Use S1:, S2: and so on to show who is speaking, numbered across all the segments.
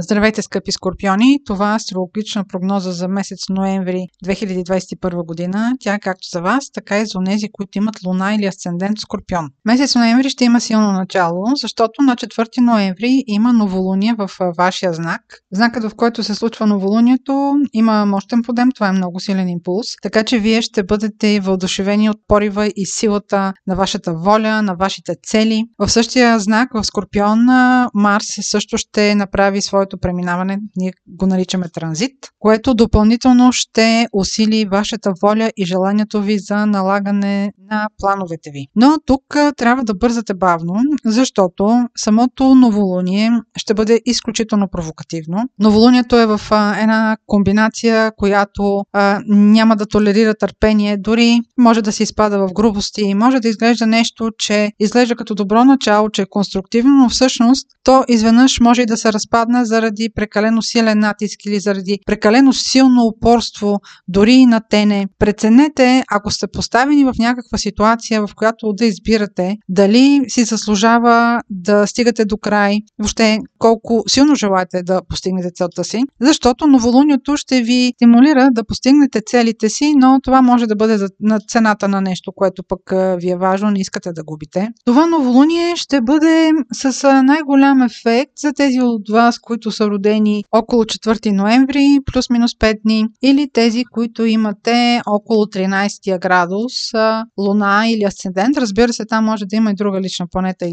S1: Здравейте, скъпи скорпиони! Това е астрологична прогноза за месец ноември 2021 година. Тя както за вас, така и за тези, които имат луна или асцендент скорпион. Месец ноември ще има силно начало, защото на 4 ноември има новолуние в вашия знак. Знакът, в който се случва новолунието, има мощен подем, това е много силен импулс, така че вие ще бъдете въодушевени от порива и силата на вашата воля, на вашите цели. В същия знак, в скорпион, Марс също ще направи своето своето преминаване, ние го наричаме транзит, което допълнително ще усили вашата воля и желанието ви за налагане на плановете ви. Но тук трябва да бързате бавно, защото самото новолуние ще бъде изключително провокативно. Новолунието е в една комбинация, която а, няма да толерира търпение, дори може да се изпада в грубости, може да изглежда нещо, че изглежда като добро начало, че е конструктивно, но всъщност то изведнъж може и да се разпадне заради прекалено силен натиск или заради прекалено силно упорство, дори и на тене. Преценете, ако сте поставени в някаква ситуация, в която да избирате дали си заслужава да стигате до край, въобще колко силно желаете да постигнете целта си, защото новолунието ще ви стимулира да постигнете целите си, но това може да бъде на цената на нещо, което пък ви е важно, не искате да губите. Това новолуние ще бъде с най-голям ефект за тези от вас, които които са родени около 4 ноември, плюс-минус 5 дни, или тези, които имате около 13 градус, луна или асцендент. Разбира се, там може да има и друга лична планета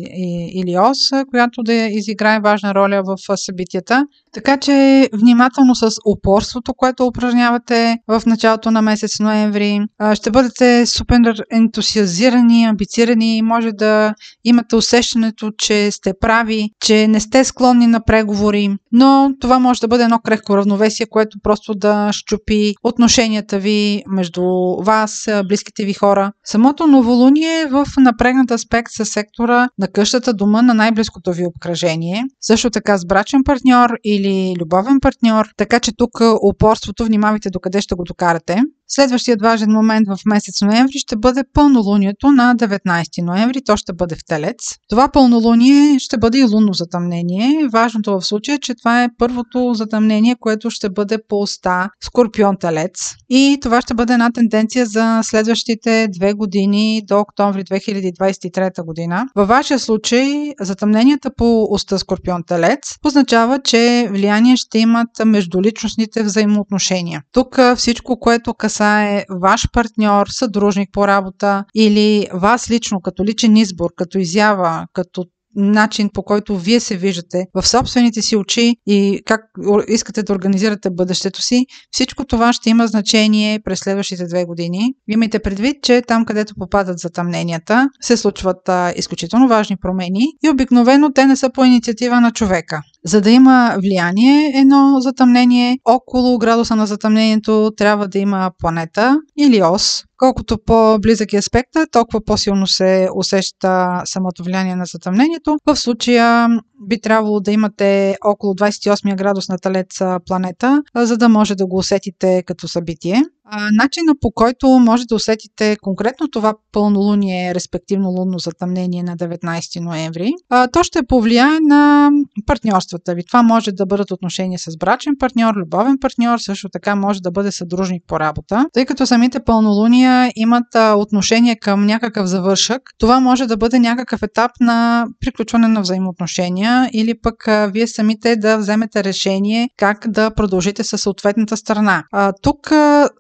S1: или ос, която да изиграе важна роля в събитията. Така че внимателно с упорството, което упражнявате в началото на месец ноември. Ще бъдете супер ентусиазирани, амбицирани, може да имате усещането, че сте прави, че не сте склонни на преговори, но това може да бъде едно крехко равновесие, което просто да щупи отношенията ви между вас, близките ви хора. Самото новолуние е в напрегнат аспект с сектора на къщата, дома на най-близкото ви обкръжение. Също така с брачен партньор или любовен партньор, така че тук упорството внимавайте докъде ще го докарате. Следващият важен момент в месец ноември ще бъде пълнолунието на 19 ноември. То ще бъде в Телец. Това пълнолуние ще бъде и лунно затъмнение. Важното в случая е, че това е първото затъмнение, което ще бъде по оста Скорпион Телец. И това ще бъде една тенденция за следващите две години до октомври 2023 година. Във вашия случай затъмненията по оста Скорпион Телец означава, че влияние ще имат междуличностните взаимоотношения. Тук всичко, което касае ваш партньор, съдружник по работа или вас лично като личен избор, като изява, като начин по който вие се виждате в собствените си очи и как искате да организирате бъдещето си, всичко това ще има значение през следващите две години. Имайте предвид, че там, където попадат затъмненията, се случват изключително важни промени и обикновено те не са по инициатива на човека. За да има влияние едно затъмнение, около градуса на затъмнението трябва да има планета или ос, Колкото по-близък е аспекта, толкова по-силно се усеща самото влияние на затъмнението. В случая би трябвало да имате около 28 градус на Талец планета, за да може да го усетите като събитие. Начина по който може да усетите конкретно това пълнолуние, респективно лунно затъмнение на 19 ноември, то ще повлияе на партньорствата ви. Това може да бъдат отношения с брачен партньор, любовен партньор, също така може да бъде съдружник по работа. Тъй като самите пълнолуния имат отношение към някакъв завършък, това може да бъде някакъв етап на приключване на взаимоотношения или пък вие самите да вземете решение как да продължите със съответната страна. Тук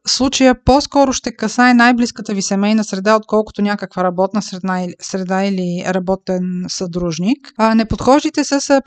S1: случая по-скоро ще касае най-близката ви семейна среда, отколкото някаква работна среда, среда или работен съдружник. А, не подхождайте с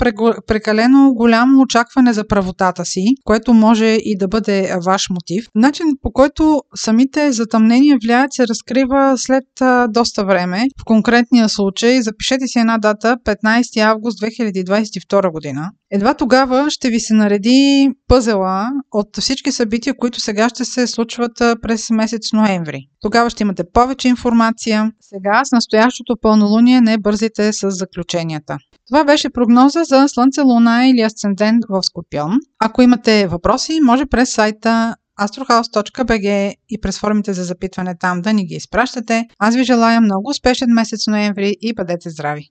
S1: прекалено голямо очакване за правотата си, което може и да бъде ваш мотив. Начин по който самите затъмнения влияят се разкрива след а, доста време. В конкретния случай запишете си една дата 15 август 2022 година. Едва тогава ще ви се нареди пъзела от всички събития, които сега ще се случват през месец ноември. Тогава ще имате повече информация. Сега с настоящото пълнолуние не бързите с заключенията. Това беше прогноза за Слънце, Луна или Асцендент в Скорпион. Ако имате въпроси, може през сайта astrohouse.bg и през формите за запитване там да ни ги изпращате. Аз ви желая много успешен месец ноември и бъдете здрави!